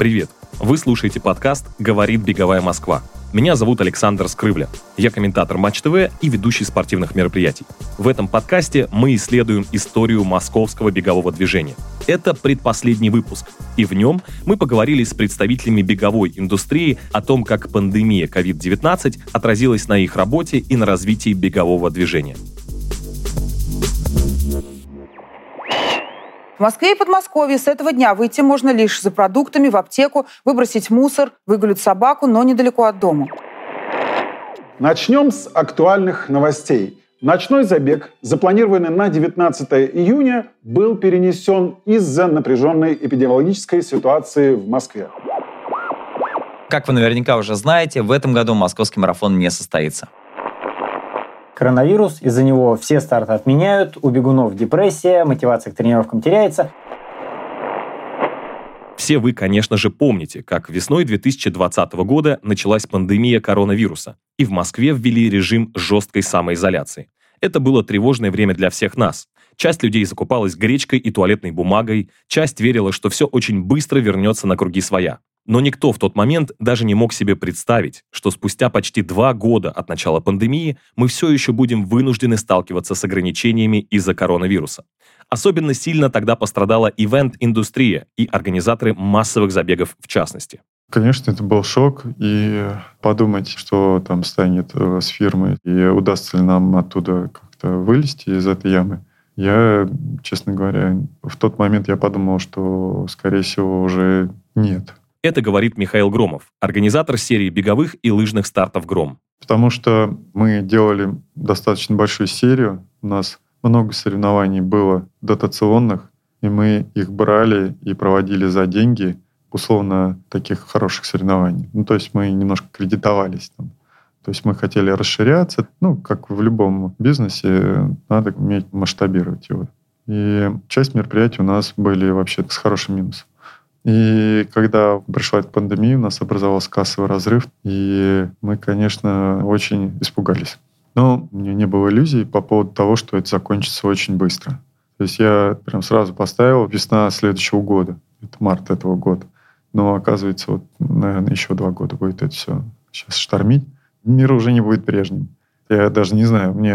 Привет! Вы слушаете подкаст «Говорит Беговая Москва». Меня зовут Александр Скрывля. Я комментатор Матч ТВ и ведущий спортивных мероприятий. В этом подкасте мы исследуем историю московского бегового движения. Это предпоследний выпуск, и в нем мы поговорили с представителями беговой индустрии о том, как пандемия COVID-19 отразилась на их работе и на развитии бегового движения. В Москве и Подмосковье с этого дня выйти можно лишь за продуктами в аптеку, выбросить мусор, выгулить собаку, но недалеко от дома. Начнем с актуальных новостей. Ночной забег, запланированный на 19 июня, был перенесен из-за напряженной эпидемиологической ситуации в Москве. Как вы наверняка уже знаете, в этом году московский марафон не состоится коронавирус, из-за него все старты отменяют, у бегунов депрессия, мотивация к тренировкам теряется. Все вы, конечно же, помните, как весной 2020 года началась пандемия коронавируса, и в Москве ввели режим жесткой самоизоляции. Это было тревожное время для всех нас. Часть людей закупалась гречкой и туалетной бумагой, часть верила, что все очень быстро вернется на круги своя. Но никто в тот момент даже не мог себе представить, что спустя почти два года от начала пандемии мы все еще будем вынуждены сталкиваться с ограничениями из-за коронавируса. Особенно сильно тогда пострадала ивент-индустрия и организаторы массовых забегов в частности. Конечно, это был шок, и подумать, что там станет э, с фирмой, и удастся ли нам оттуда как-то вылезти из этой ямы. Я, честно говоря, в тот момент я подумал, что, скорее всего, уже нет. Это говорит Михаил Громов, организатор серии беговых и лыжных стартов «Гром». Потому что мы делали достаточно большую серию, у нас много соревнований было дотационных, и мы их брали и проводили за деньги, условно, таких хороших соревнований. Ну, то есть мы немножко кредитовались там. То есть мы хотели расширяться. Ну, как в любом бизнесе, надо уметь масштабировать его. И часть мероприятий у нас были вообще с хорошим минусом. И когда пришла эта пандемия, у нас образовался кассовый разрыв, и мы, конечно, очень испугались. Но у меня не было иллюзий по поводу того, что это закончится очень быстро. То есть я прям сразу поставил весна следующего года. Это март этого года. Но оказывается, вот, наверное, еще два года будет это все сейчас штормить. Мир уже не будет прежним. Я даже не знаю, мне,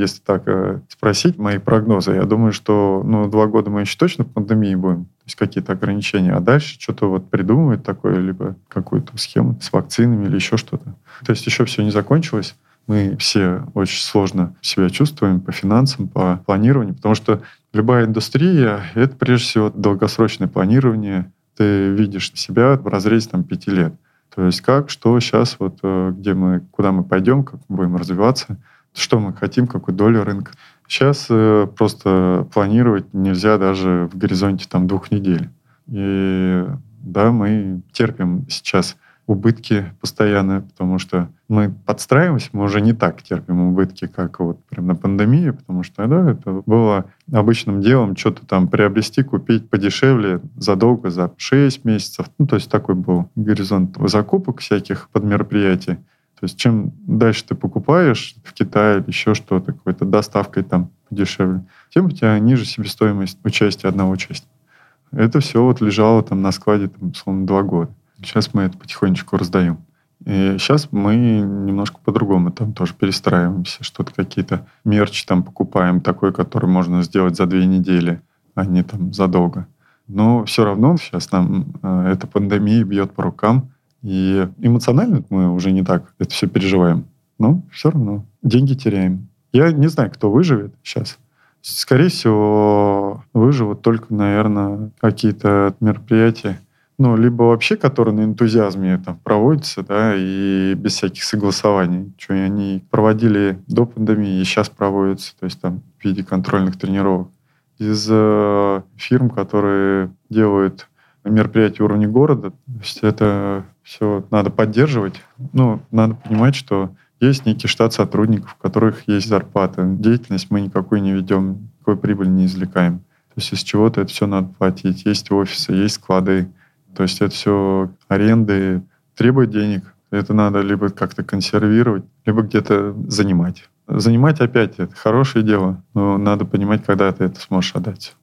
если так э, спросить, мои прогнозы, я думаю, что ну, два года мы еще точно в пандемии будем, то есть какие-то ограничения, а дальше что-то вот придумывают такое, либо какую-то схему с вакцинами или еще что-то. То есть еще все не закончилось. Мы все очень сложно себя чувствуем по финансам, по планированию, потому что любая индустрия — это прежде всего долгосрочное планирование. Ты видишь себя в разрезе там, пяти лет. То есть как, что сейчас, вот э, где мы, куда мы пойдем, как мы будем развиваться, что мы хотим, какую долю рынка. Сейчас э, просто планировать нельзя даже в горизонте там двух недель. И да, мы терпим сейчас убытки постоянно, потому что мы подстраиваемся, мы уже не так терпим убытки, как вот прям на пандемии, потому что да, это было обычным делом что-то там приобрести, купить подешевле задолго, за 6 месяцев. Ну, то есть такой был горизонт закупок всяких под мероприятия. То есть чем дальше ты покупаешь в Китае еще что-то, какой-то доставкой там подешевле, тем у тебя ниже себестоимость участия одного участника. Это все вот лежало там на складе, там, условно, два года. Сейчас мы это потихонечку раздаем. И сейчас мы немножко по-другому там тоже перестраиваемся, что-то какие-то мерчи там покупаем, такой, который можно сделать за две недели, а не там задолго. Но все равно сейчас нам э, эта пандемия бьет по рукам, и эмоционально мы уже не так это все переживаем. Но все равно деньги теряем. Я не знаю, кто выживет сейчас. Скорее всего, выживут только, наверное, какие-то мероприятия, ну, либо вообще, которые на энтузиазме там проводятся, да, и без всяких согласований. Что они проводили до пандемии и сейчас проводятся, то есть там в виде контрольных тренировок. Из э, фирм, которые делают мероприятия уровня города, то есть это все надо поддерживать. Ну, надо понимать, что есть некий штат сотрудников, у которых есть зарплата. Деятельность мы никакой не ведем, никакой прибыли не извлекаем. То есть из чего-то это все надо платить. Есть офисы, есть склады, то есть это все аренды требует денег. Это надо либо как-то консервировать, либо где-то занимать. Занимать опять это хорошее дело, но надо понимать, когда ты это сможешь отдать.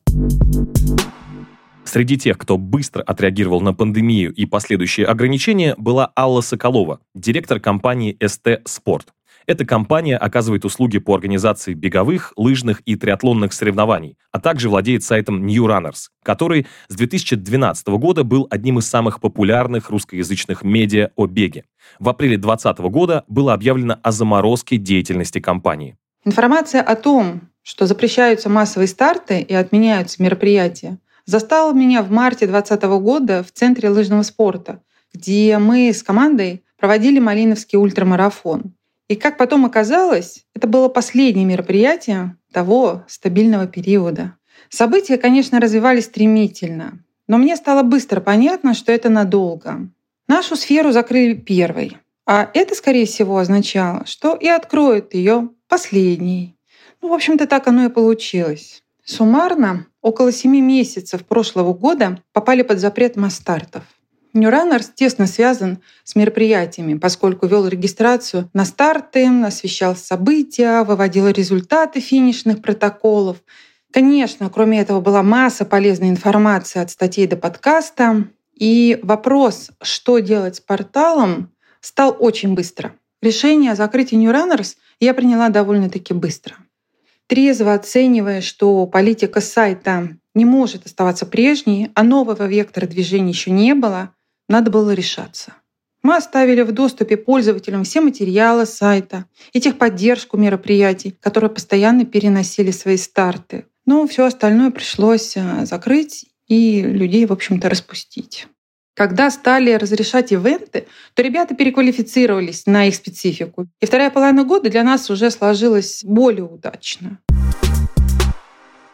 Среди тех, кто быстро отреагировал на пандемию и последующие ограничения, была Алла Соколова, директор компании СТ Спорт. Эта компания оказывает услуги по организации беговых, лыжных и триатлонных соревнований, а также владеет сайтом New Runners, который с 2012 года был одним из самых популярных русскоязычных медиа о беге. В апреле 2020 года было объявлено о заморозке деятельности компании. Информация о том, что запрещаются массовые старты и отменяются мероприятия, застала меня в марте 2020 года в Центре лыжного спорта, где мы с командой проводили Малиновский ультрамарафон. И как потом оказалось, это было последнее мероприятие того стабильного периода. События, конечно, развивались стремительно, но мне стало быстро понятно, что это надолго. Нашу сферу закрыли первой, а это, скорее всего, означало, что и откроют ее последней. Ну, в общем-то, так оно и получилось. Суммарно, около семи месяцев прошлого года попали под запрет масс-стартов. Runners тесно связан с мероприятиями, поскольку вел регистрацию на старты, освещал события, выводил результаты финишных протоколов. Конечно, кроме этого была масса полезной информации от статей до подкаста. И вопрос, что делать с порталом, стал очень быстро. Решение о закрытии Runners я приняла довольно-таки быстро. Трезво оценивая, что политика сайта не может оставаться прежней, а нового вектора движения еще не было, надо было решаться. Мы оставили в доступе пользователям все материалы сайта и техподдержку мероприятий, которые постоянно переносили свои старты. Но все остальное пришлось э, закрыть и людей, в общем-то, распустить. Когда стали разрешать ивенты, то ребята переквалифицировались на их специфику. И вторая половина года для нас уже сложилась более удачно.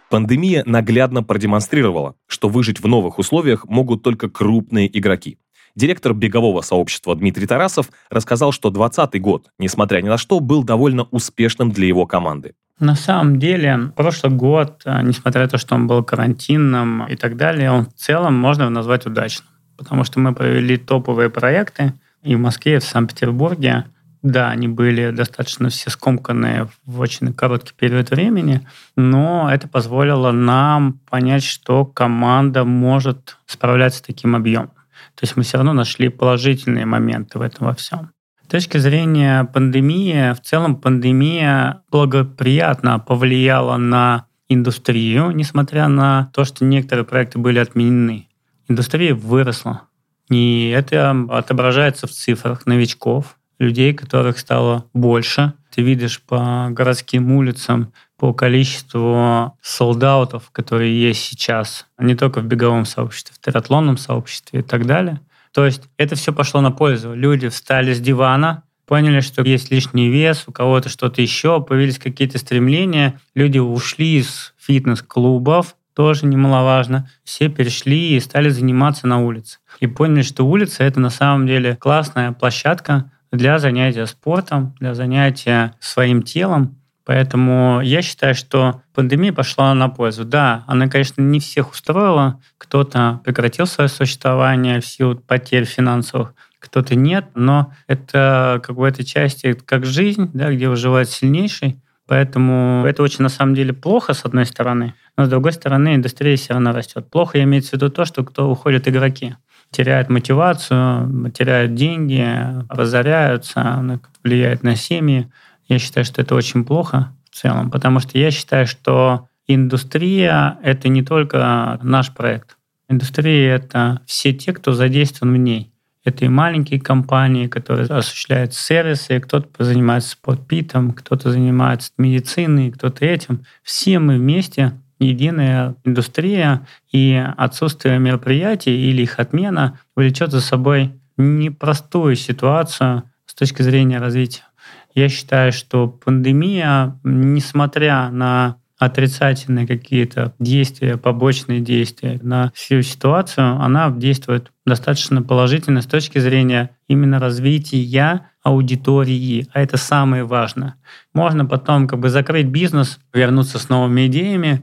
Пандемия наглядно продемонстрировала, что выжить в новых условиях могут только крупные игроки. Директор бегового сообщества Дмитрий Тарасов рассказал, что 2020 год, несмотря ни на что, был довольно успешным для его команды. На самом деле, прошлый год, э, несмотря на то, что он был карантинным и так далее, он в целом можно назвать удачным. Потому что мы провели топовые проекты и в Москве, и в Санкт-Петербурге. Да, они были достаточно все скомканные в очень короткий период времени, но это позволило нам понять, что команда может справляться с таким объемом. То есть мы все равно нашли положительные моменты в этом во всем. С точки зрения пандемии, в целом пандемия благоприятно повлияла на индустрию, несмотря на то, что некоторые проекты были отменены. Индустрия выросла. И это отображается в цифрах новичков, людей, которых стало больше. Ты видишь по городским улицам, по количеству солдатов, которые есть сейчас, не только в беговом сообществе, в триатлонном сообществе и так далее. То есть это все пошло на пользу. Люди встали с дивана, поняли, что есть лишний вес, у кого-то что-то еще, появились какие-то стремления. Люди ушли из фитнес-клубов, тоже немаловажно. Все перешли и стали заниматься на улице. И поняли, что улица — это на самом деле классная площадка, для занятия спортом, для занятия своим телом. Поэтому я считаю, что пандемия пошла на пользу. Да, она, конечно, не всех устроила. Кто-то прекратил свое существование в силу потерь финансовых, кто-то нет. Но это как бы этой части как жизнь, да, где выживает сильнейший. Поэтому это очень на самом деле плохо, с одной стороны, но с другой стороны индустрия все равно растет. Плохо имеется в виду то, что кто уходят игроки теряют мотивацию, теряют деньги, разоряются, влияет на семьи. Я считаю, что это очень плохо в целом, потому что я считаю, что индустрия — это не только наш проект. Индустрия — это все те, кто задействован в ней. Это и маленькие компании, которые осуществляют сервисы, кто-то занимается спортпитом, кто-то занимается медициной, кто-то этим. Все мы вместе единая индустрия и отсутствие мероприятий или их отмена влечет за собой непростую ситуацию с точки зрения развития. Я считаю, что пандемия, несмотря на отрицательные какие-то действия, побочные действия на всю ситуацию, она действует достаточно положительно с точки зрения именно развития аудитории, а это самое важное. Можно потом как бы закрыть бизнес, вернуться с новыми идеями.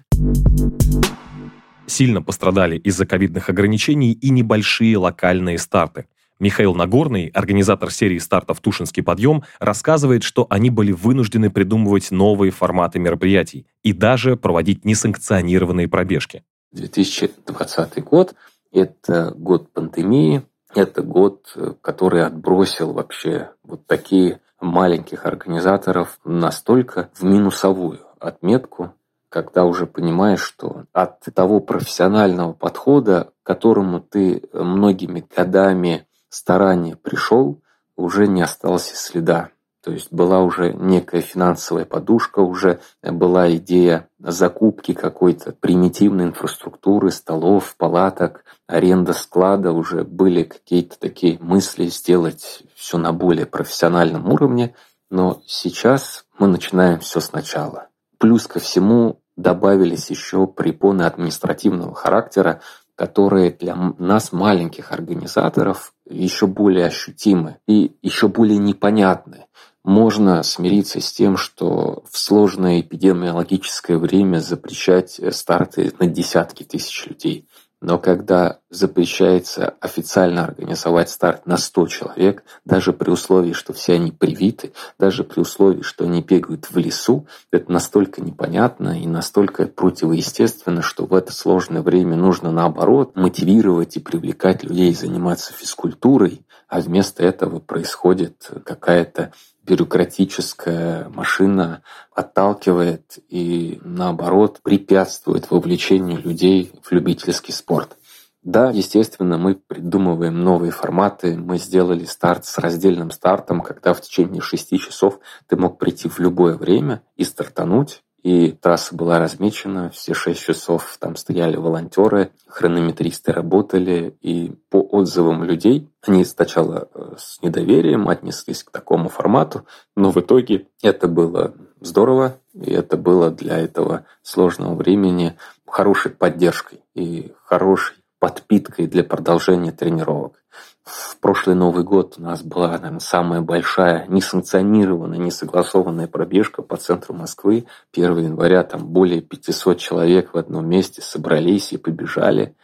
Сильно пострадали из-за ковидных ограничений и небольшие локальные старты. Михаил Нагорный, организатор серии стартов «Тушинский подъем», рассказывает, что они были вынуждены придумывать новые форматы мероприятий и даже проводить несанкционированные пробежки. 2020 год – это год пандемии, это год, который отбросил вообще вот такие маленьких организаторов настолько в минусовую отметку, когда уже понимаешь, что от того профессионального подхода, которому ты многими годами старания пришел, уже не осталось и следа. То есть была уже некая финансовая подушка, уже была идея закупки какой-то примитивной инфраструктуры, столов, палаток, аренда склада, уже были какие-то такие мысли сделать все на более профессиональном уровне, но сейчас мы начинаем все сначала. Плюс ко всему добавились еще препоны административного характера, которые для нас, маленьких организаторов, еще более ощутимы и еще более непонятны. Можно смириться с тем, что в сложное эпидемиологическое время запрещать старты на десятки тысяч людей. Но когда запрещается официально организовать старт на 100 человек, даже при условии, что все они привиты, даже при условии, что они бегают в лесу, это настолько непонятно и настолько противоестественно, что в это сложное время нужно наоборот мотивировать и привлекать людей заниматься физкультурой, а вместо этого происходит какая-то бюрократическая машина отталкивает и, наоборот, препятствует вовлечению людей в любительский спорт. Да, естественно, мы придумываем новые форматы. Мы сделали старт с раздельным стартом, когда в течение шести часов ты мог прийти в любое время и стартануть. И трасса была размечена, все шесть часов там стояли волонтеры, хронометристы работали, и по отзывам людей они сначала э, с недоверием отнеслись к такому формату, но в итоге это было здорово, и это было для этого сложного времени хорошей поддержкой и хорошей подпиткой для продолжения тренировок. В прошлый Новый год у нас была, наверное, самая большая несанкционированная, несогласованная пробежка по центру Москвы. 1 января там более 500 человек в одном месте собрались и побежали.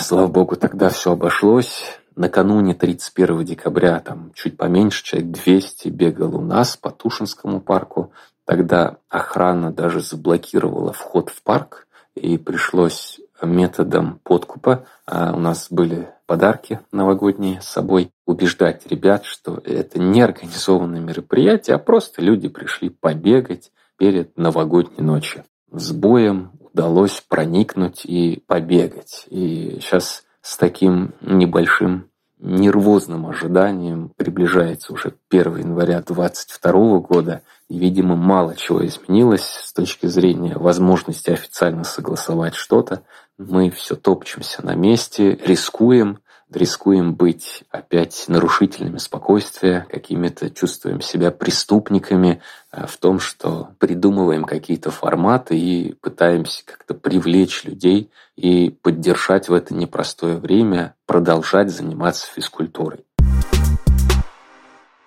Слава богу, тогда все обошлось. Накануне 31 декабря там чуть поменьше, человек 200 бегал у нас по Тушинскому парку. Тогда охрана даже заблокировала вход в парк, и пришлось методом подкупа. А у нас были подарки новогодние с собой, убеждать ребят, что это не организованное мероприятие, а просто люди пришли побегать перед новогодней ночью. С боем удалось проникнуть и побегать. И сейчас с таким небольшим нервозным ожиданием приближается уже 1 января 2022 года, и, видимо, мало чего изменилось с точки зрения возможности официально согласовать что-то. Мы все топчемся на месте, рискуем, рискуем быть опять нарушителями спокойствия, какими-то чувствуем себя преступниками э, в том, что придумываем какие-то форматы и пытаемся как-то привлечь людей и поддержать в это непростое время, продолжать заниматься физкультурой.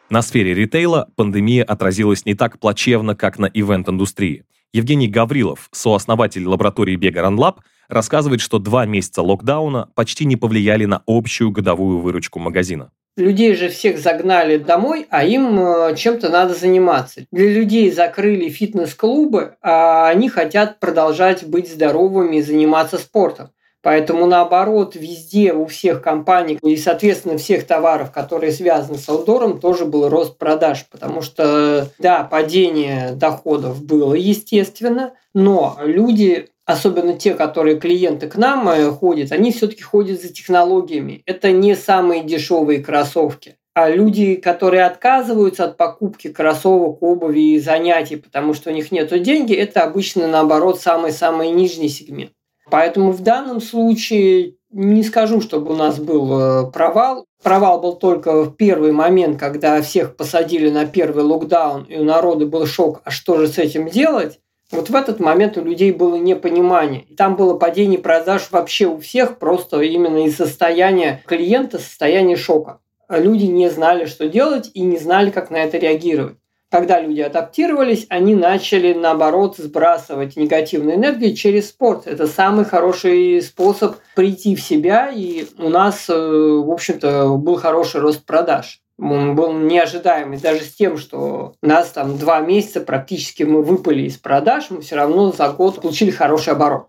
На сфере ритейла пандемия отразилась не так плачевно, как на ивент-индустрии. Евгений Гаврилов, сооснователь лаборатории Бега Ранлаб, рассказывает, что два месяца локдауна почти не повлияли на общую годовую выручку магазина. Людей же всех загнали домой, а им э, чем-то надо заниматься. Для людей закрыли фитнес-клубы, а они хотят продолжать быть здоровыми и заниматься спортом. Поэтому наоборот, везде, у всех компаний и, соответственно, всех товаров, которые связаны с аутдором, тоже был рост продаж. Потому что, да, падение доходов было, естественно, но люди особенно те, которые клиенты к нам э, ходят, они все-таки ходят за технологиями. Это не самые дешевые кроссовки. А люди, которые отказываются от покупки кроссовок, обуви и занятий, потому что у них нет денег, это обычно, наоборот, самый-самый нижний сегмент. Поэтому в данном случае не скажу, чтобы у нас был э, провал. Провал был только в первый момент, когда всех посадили на первый локдаун, и у народа был шок, а что же с этим делать? Вот в этот момент у людей было непонимание. Там было падение продаж вообще у всех, просто именно из состояния клиента, состояния шока. Люди не знали, что делать и не знали, как на это реагировать. Когда люди адаптировались, они начали, наоборот, сбрасывать негативную энергию через спорт. Это самый хороший способ прийти в себя, и у нас, э, в общем-то, был хороший рост продаж он был неожидаемый даже с тем, что нас там два месяца практически мы выпали из продаж, мы все равно за год получили хороший оборот.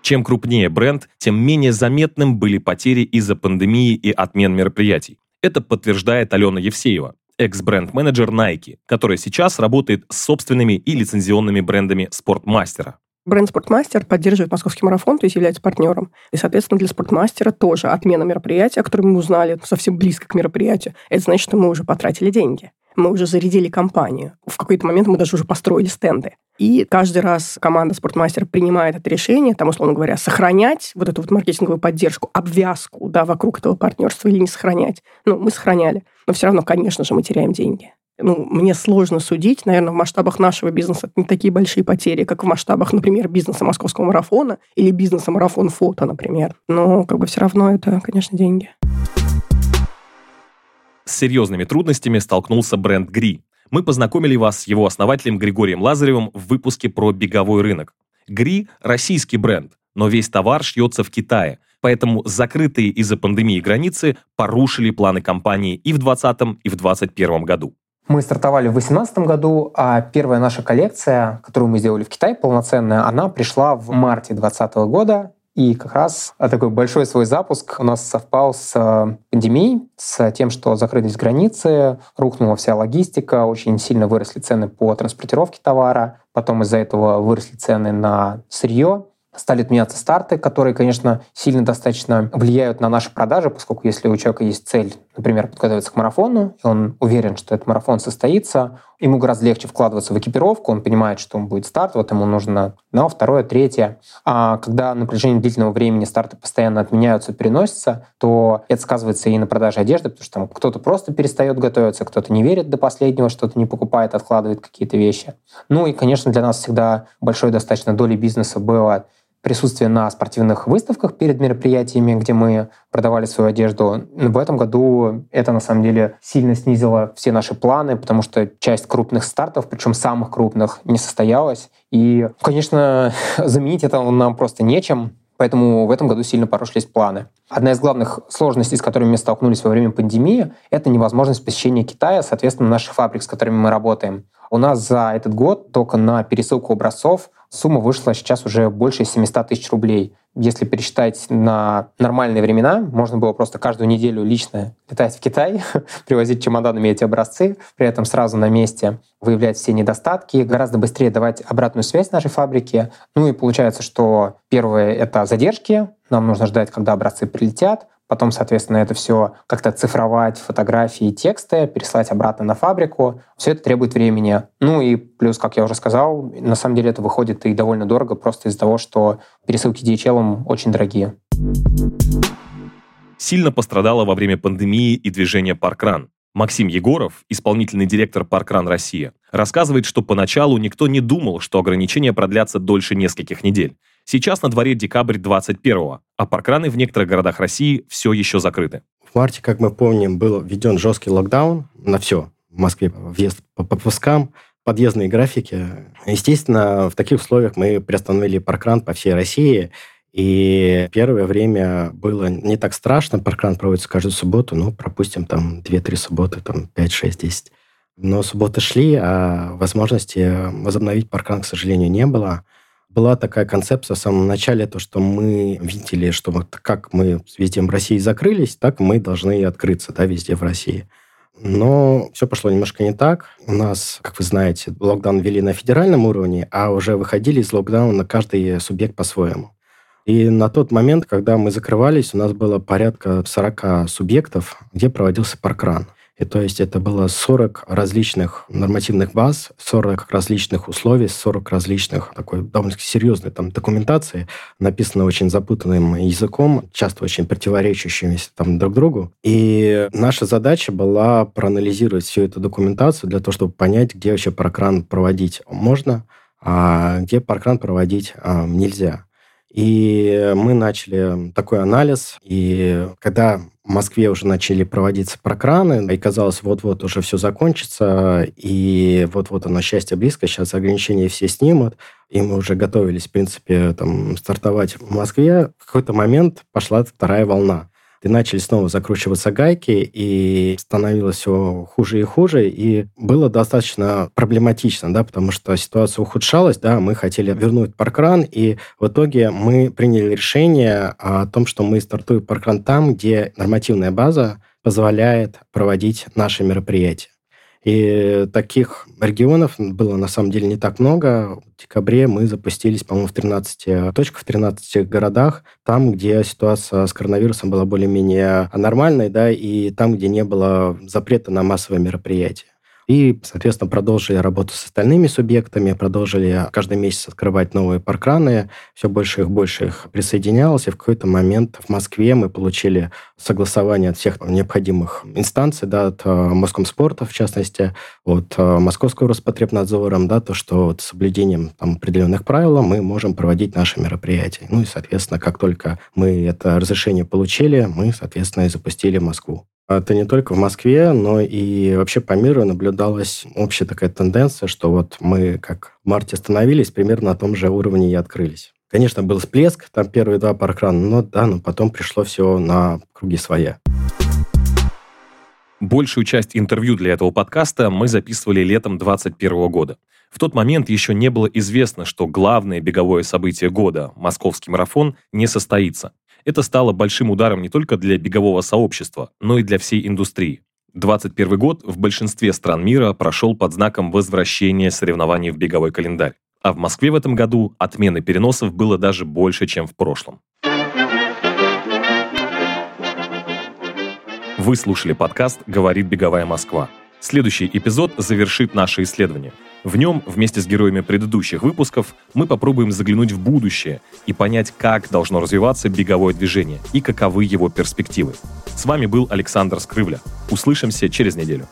Чем крупнее бренд, тем менее заметным были потери из-за пандемии и отмен мероприятий. Это подтверждает Алена Евсеева, экс-бренд-менеджер Nike, которая сейчас работает с собственными и лицензионными брендами спортмастера. Бренд «Спортмастер» поддерживает московский марафон, то есть является партнером. И, соответственно, для «Спортмастера» тоже отмена мероприятия, о котором мы узнали совсем близко к мероприятию, это значит, что мы уже потратили деньги. Мы уже зарядили компанию. В какой-то момент мы даже уже построили стенды. И каждый раз команда «Спортмастер» принимает это решение, там, условно говоря, сохранять вот эту вот маркетинговую поддержку, обвязку да, вокруг этого партнерства или не сохранять. Ну, мы сохраняли. Но все равно, конечно же, мы теряем деньги ну, мне сложно судить. Наверное, в масштабах нашего бизнеса это не такие большие потери, как в масштабах, например, бизнеса московского марафона или бизнеса марафон фото, например. Но как бы все равно это, конечно, деньги. С серьезными трудностями столкнулся бренд Гри. Мы познакомили вас с его основателем Григорием Лазаревым в выпуске про беговой рынок. Гри – российский бренд, но весь товар шьется в Китае, поэтому закрытые из-за пандемии границы порушили планы компании и в 2020 и в 2021 году. Мы стартовали в 2018 году, а первая наша коллекция, которую мы сделали в Китае, полноценная, она пришла в марте 2020 года. И как раз такой большой свой запуск у нас совпал с э, пандемией, с тем, что закрылись границы, рухнула вся логистика, очень сильно выросли цены по транспортировке товара, потом из-за этого выросли цены на сырье, стали отменяться старты, которые, конечно, сильно достаточно влияют на наши продажи, поскольку если у человека есть цель, например, подготовиться к марафону, и он уверен, что этот марафон состоится, ему гораздо легче вкладываться в экипировку, он понимает, что он будет старт, вот ему нужно одно, второе, третье. А когда на протяжении длительного времени старты постоянно отменяются, переносятся, то это сказывается и на продаже одежды, потому что там кто-то просто перестает готовиться, кто-то не верит до последнего, что-то не покупает, откладывает какие-то вещи. Ну и, конечно, для нас всегда большой достаточно долей бизнеса было присутствие на спортивных выставках перед мероприятиями, где мы продавали свою одежду. В этом году это на самом деле сильно снизило все наши планы, потому что часть крупных стартов, причем самых крупных, не состоялась. И, конечно, заменить это нам просто нечем. Поэтому в этом году сильно порушились планы. Одна из главных сложностей, с которыми мы столкнулись во время пандемии, это невозможность посещения Китая, соответственно, наших фабрик, с которыми мы работаем. У нас за этот год только на пересылку образцов сумма вышла сейчас уже больше 700 тысяч рублей. Если пересчитать на нормальные времена, можно было просто каждую неделю лично летать в Китай, привозить чемоданами эти образцы, при этом сразу на месте выявлять все недостатки, гораздо быстрее давать обратную связь нашей фабрике. Ну и получается, что первое — это задержки, нам нужно ждать, когда образцы прилетят, потом, соответственно, это все как-то цифровать, фотографии, тексты, переслать обратно на фабрику. Все это требует времени. Ну и плюс, как я уже сказал, на самом деле это выходит и довольно дорого, просто из-за того, что пересылки DHL очень дорогие. Сильно пострадала во время пандемии и движения Паркран. Максим Егоров, исполнительный директор Паркран Россия, рассказывает, что поначалу никто не думал, что ограничения продлятся дольше нескольких недель. Сейчас на дворе декабрь 21-го, а паркраны в некоторых городах России все еще закрыты. В марте, как мы помним, был введен жесткий локдаун на все. В Москве въезд по пропускам, подъездные графики. Естественно, в таких условиях мы приостановили паркран по всей России. И первое время было не так страшно. Паркран проводится каждую субботу, ну, пропустим там 2-3 субботы, там 5, 6, 10. Но субботы шли, а возможности возобновить паркран, к сожалению, не было была такая концепция в самом начале, то, что мы видели, что вот как мы везде в России закрылись, так мы должны и открыться да, везде в России. Но все пошло немножко не так. У нас, как вы знаете, локдаун ввели на федеральном уровне, а уже выходили из локдауна каждый субъект по-своему. И на тот момент, когда мы закрывались, у нас было порядка 40 субъектов, где проводился паркран. И то есть это было 40 различных нормативных баз, 40 различных условий, 40 различных такой довольно серьезной там документации, написано очень запутанным языком, часто очень противоречащимися там друг другу. И наша задача была проанализировать всю эту документацию для того, чтобы понять, где вообще паркран проводить можно, а где паркран проводить а, нельзя. И мы начали такой анализ, и когда в Москве уже начали проводиться прокраны, и казалось, вот-вот уже все закончится, и вот-вот оно счастье близко, сейчас ограничения все снимут, и мы уже готовились, в принципе, там, стартовать в Москве. В какой-то момент пошла вторая волна. И начали снова закручиваться гайки, и становилось все хуже и хуже, и было достаточно проблематично, да, потому что ситуация ухудшалась, да, мы хотели вернуть паркран, и в итоге мы приняли решение о том, что мы стартуем паркран там, где нормативная база позволяет проводить наши мероприятия. И таких регионов было на самом деле не так много. В декабре мы запустились, по-моему, в 13 точках, в 13 городах, там, где ситуация с коронавирусом была более-менее нормальной, да, и там, где не было запрета на массовые мероприятия. И, соответственно, продолжили работу с остальными субъектами, продолжили каждый месяц открывать новые паркраны, все больше их, больше их присоединялось, и в какой-то момент в Москве мы получили согласование от всех необходимых инстанций, да, от э, спорта, в частности, от э, Московского Роспотребнадзора, да, то, что вот с соблюдением там, определенных правил мы можем проводить наши мероприятия. Ну и, соответственно, как только мы это разрешение получили, мы, соответственно, и запустили Москву. Это не только в Москве, но и вообще по миру наблюдалась общая такая тенденция, что вот мы как в марте остановились, примерно на том же уровне и открылись. Конечно, был всплеск, там первые два паркрана, но да, но потом пришло все на круги своя. Большую часть интервью для этого подкаста мы записывали летом 2021 года. В тот момент еще не было известно, что главное беговое событие года, московский марафон, не состоится. Это стало большим ударом не только для бегового сообщества, но и для всей индустрии. 2021 год в большинстве стран мира прошел под знаком возвращения соревнований в беговой календарь. А в Москве в этом году отмены переносов было даже больше, чем в прошлом. Вы слушали подкаст «Говорит беговая Москва». Следующий эпизод завершит наше исследование. В нем, вместе с героями предыдущих выпусков, мы попробуем заглянуть в будущее и понять, как должно развиваться беговое движение и каковы его перспективы. С вами был Александр Скрывля. Услышимся через неделю.